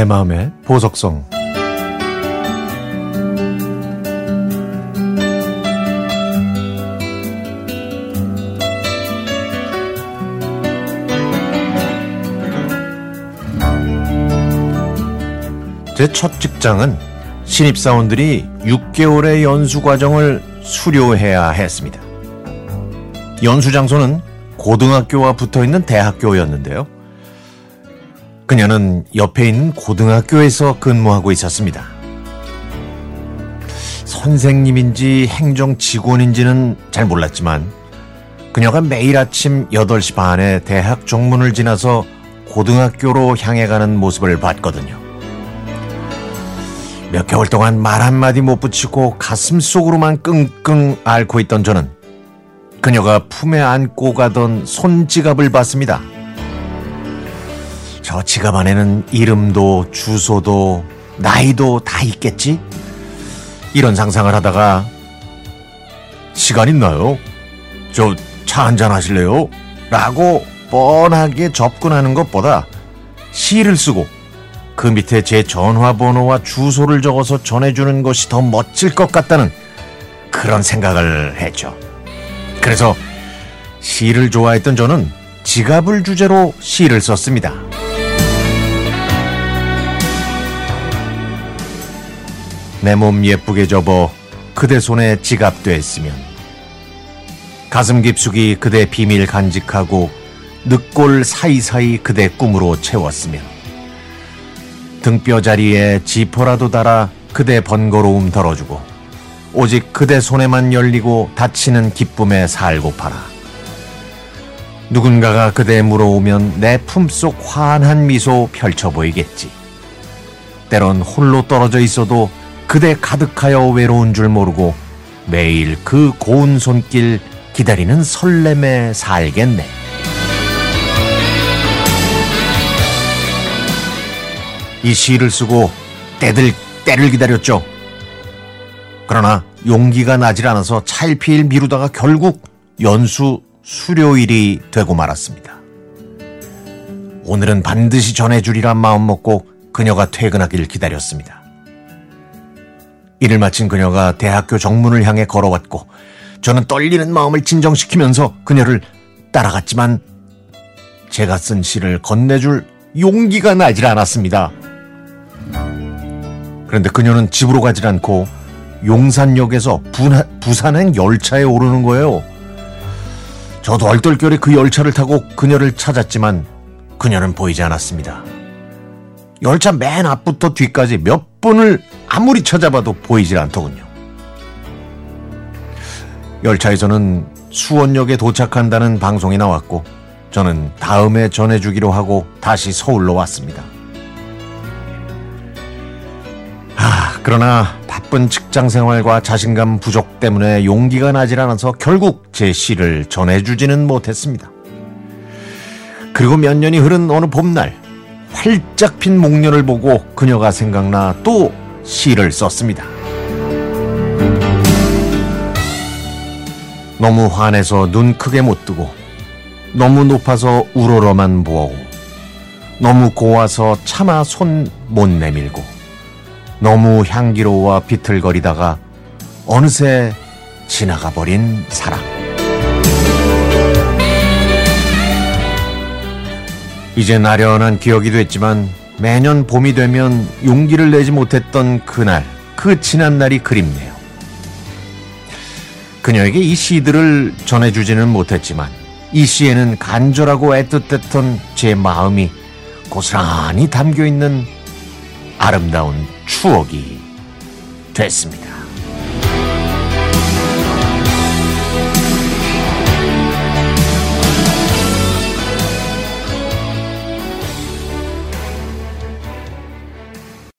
내 마음의 보석성 제 첫 직장은 신입사원들이 6개월의 연수 과정을 수료해야 했습니다. 연수 장소는 고등학교와 붙어 있는 대학교였는데요. 그녀는 옆에 있는 고등학교에서 근무하고 있었습니다. 선생님인지 행정 직원인지는 잘 몰랐지만 그녀가 매일 아침 8시 반에 대학 정문을 지나서 고등학교로 향해 가는 모습을 봤거든요. 몇 개월 동안 말 한마디 못 붙이고 가슴 속으로만 끙끙 앓고 있던 저는 그녀가 품에 안고 가던 손지갑을 봤습니다. 저 지갑 안에는 이름도 주소도 나이도 다 있겠지? 이런 상상을 하다가 시간 있나요? 저 차 한잔 하실래요? 라고 뻔하게 접근하는 것보다 시를 쓰고 그 밑에 제 전화번호와 주소를 적어서 전해주는 것이 더 멋질 것 같다는 그런 생각을 했죠. 그래서 시를 좋아했던 저는 지갑을 주제로 시를 썼습니다. 내 몸 예쁘게 접어 그대 손에 지갑됐으면 가슴 깊숙이 그대 비밀 간직하고 늑골 사이사이 그대 꿈으로 채웠으면 등뼈 자리에 지퍼라도 달아 그대 번거로움 덜어주고 오직 그대 손에만 열리고 닫히는 기쁨에 살고파라. 누군가가 그대 물어오면 내 품속 환한 미소 펼쳐 보이겠지. 때론 홀로 떨어져 있어도 그대 가득하여 외로운 줄 모르고 매일 그 고운 손길 기다리는 설렘에 살겠네. 이 시를 쓰고 때들 때를 기다렸죠. 그러나 용기가 나질 않아서 차일피일 미루다가 결국 연수 수료일이 되고 말았습니다. 오늘은 반드시 전해주리란 마음 먹고 그녀가 퇴근하길 기다렸습니다. 일을 마친 그녀가 대학교 정문을 향해 걸어왔고 저는 떨리는 마음을 진정시키면서 그녀를 따라갔지만 제가 쓴 시를 건네줄 용기가 나질 않았습니다. 그런데 그녀는 집으로 가질 않고 용산역에서 부산행 열차에 오르는 거예요. 저도 얼떨결에 그 열차를 타고 그녀를 찾았지만 그녀는 보이지 않았습니다. 열차 맨 앞부터 뒤까지 몇 분을 아무리 찾아봐도 보이질 않더군요. 열차에서는 수원역에 도착한다는 방송이 나왔고 저는 다음에 전해주기로 하고 다시 서울로 왔습니다. 아, 그러나 바쁜 직장 생활과 자신감 부족 때문에 용기가 나질 않아서 결국 제 시를 전해주지는 못했습니다. 그리고 몇 년이 흐른 어느 봄날, 활짝 핀 목련을 보고 그녀가 생각나 또 시를 썼습니다. 너무 환해서 눈 크게 못 뜨고, 너무 높아서 우러러만 보고, 너무 고와서 차마 손 못 내밀고, 너무 향기로워 비틀거리다가 어느새 지나가 버린 사랑. 이제 나련한 기억이 됐지만 매년 봄이 되면 용기를 내지 못했던 그날, 그 지난 날이 그립네요. 그녀에게 이 시들을 전해주지는 못했지만 이 시에는 간절하고 애틋했던 제 마음이 고스란히 담겨 있는 아름다운 추억이 됐습니다.